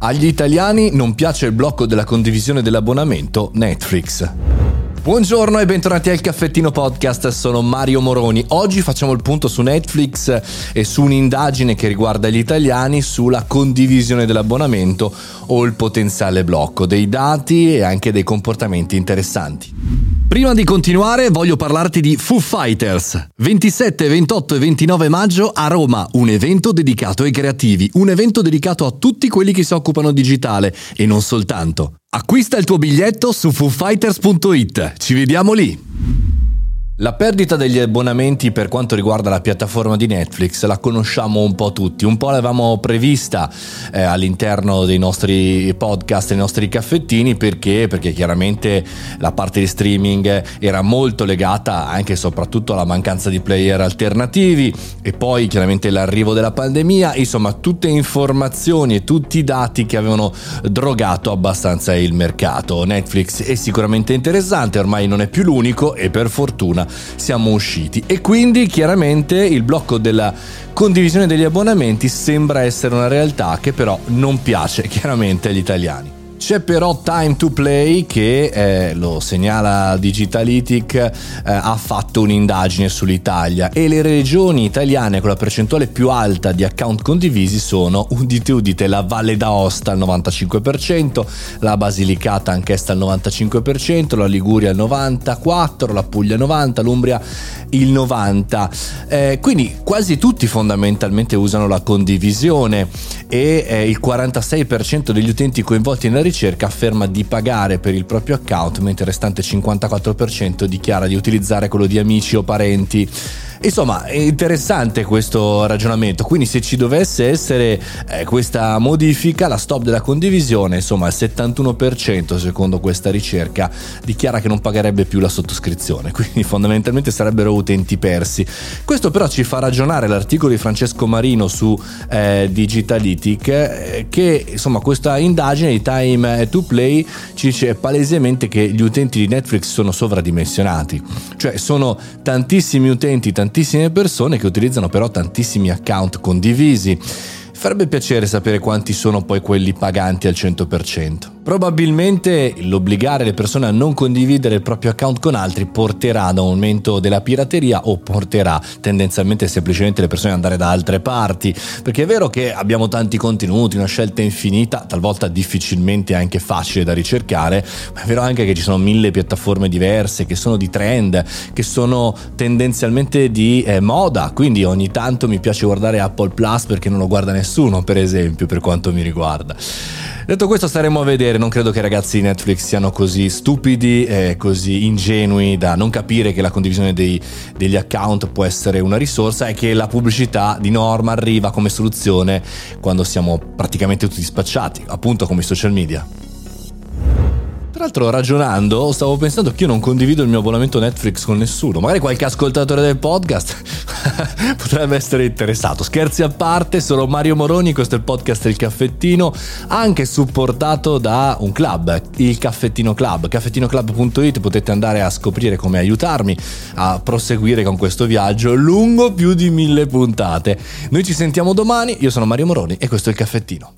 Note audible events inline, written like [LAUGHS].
Agli italiani non piace il blocco della condivisione dell'abbonamento Netflix. Buongiorno e bentornati al Caffettino Podcast, sono Mario Moroni. Oggi facciamo il punto su Netflix e su un'indagine che riguarda gli italiani sulla condivisione dell'abbonamento o il potenziale blocco, dei dati e anche dei comportamenti interessanti. Prima di continuare voglio parlarti di Foo Fighters. 27, 28 e 29 maggio a Roma, un evento dedicato ai creativi, un evento dedicato a tutti quelli che si occupano digitale e non soltanto. Acquista il tuo biglietto su foofighters.it. Ci vediamo lì. La perdita degli abbonamenti per quanto riguarda la piattaforma di Netflix la conosciamo un po' tutti, un po' l'avevamo prevista eh, all'interno dei nostri podcast, dei nostri caffettini, perché? Perché chiaramente la parte di streaming era molto legata anche e soprattutto alla mancanza di player alternativi e poi chiaramente l'arrivo della pandemia, insomma tutte informazioni e tutti i dati che avevano drogato abbastanza il mercato. Netflix è sicuramente interessante, ormai non è più l'unico e per fortuna siamo usciti. E quindi chiaramente il blocco della condivisione degli abbonamenti sembra essere una realtà che però non piace [LAUGHS] chiaramente agli italiani. C'è però Time to Play che, eh, lo segnala Digitalytic, eh, ha fatto un'indagine sull'Italia e le regioni italiane con la percentuale più alta di account condivisi sono, udite udite, la Valle d'Aosta al 95%, la Basilicata anch'essa al 95%, la Liguria al 94%, la Puglia al 90%, l'Umbria il 90%. Eh, quindi quasi tutti fondamentalmente usano la condivisione e eh, il 46% degli utenti coinvolti nella ricerca afferma di pagare per il proprio account, mentre il restante 54% dichiara di utilizzare quello di amici o parenti. Insomma, è interessante questo ragionamento, quindi se ci dovesse essere eh, questa modifica, la stop della condivisione, insomma il 71% secondo questa ricerca dichiara che non pagherebbe più la sottoscrizione, [LAUGHS] quindi fondamentalmente sarebbero utenti persi. Questo però ci fa ragionare l'articolo di Francesco Marino su eh, Digitalytic eh, che insomma questa indagine di Time to Play ci dice palesemente che gli utenti di Netflix sono sovradimensionati, cioè sono tantissimi utenti, tantissimi tantissime persone che utilizzano però tantissimi account condivisi. Farebbe piacere sapere quanti sono poi quelli paganti al 100%. Probabilmente l'obbligare le persone a non condividere il proprio account con altri porterà ad un aumento della pirateria o porterà tendenzialmente semplicemente le persone ad andare da altre parti, perché è vero che abbiamo tanti contenuti, una scelta infinita, talvolta difficilmente anche facile da ricercare, ma è vero anche che ci sono mille piattaforme diverse, che sono di trend, che sono tendenzialmente di eh, moda, quindi ogni tanto mi piace guardare Apple Plus perché non lo guarda nessuno, per esempio, per quanto mi riguarda. Detto questo staremo a vedere, non credo che i ragazzi di Netflix siano così stupidi e così ingenui da non capire che la condivisione dei, degli account può essere una risorsa e che la pubblicità di norma arriva come soluzione quando siamo praticamente tutti spacciati, appunto come i social media. Tra l'altro ragionando stavo pensando che io non condivido il mio abbonamento Netflix con nessuno, magari qualche ascoltatore del podcast [LAUGHS] potrebbe essere interessato. Scherzi a parte, sono Mario Moroni, questo è il podcast Il Caffettino, anche supportato da un club, il Caffettino Club, caffettinoclub.it, potete andare a scoprire come aiutarmi a proseguire con questo viaggio lungo più di mille puntate. Noi ci sentiamo domani, io sono Mario Moroni e questo è il Caffettino.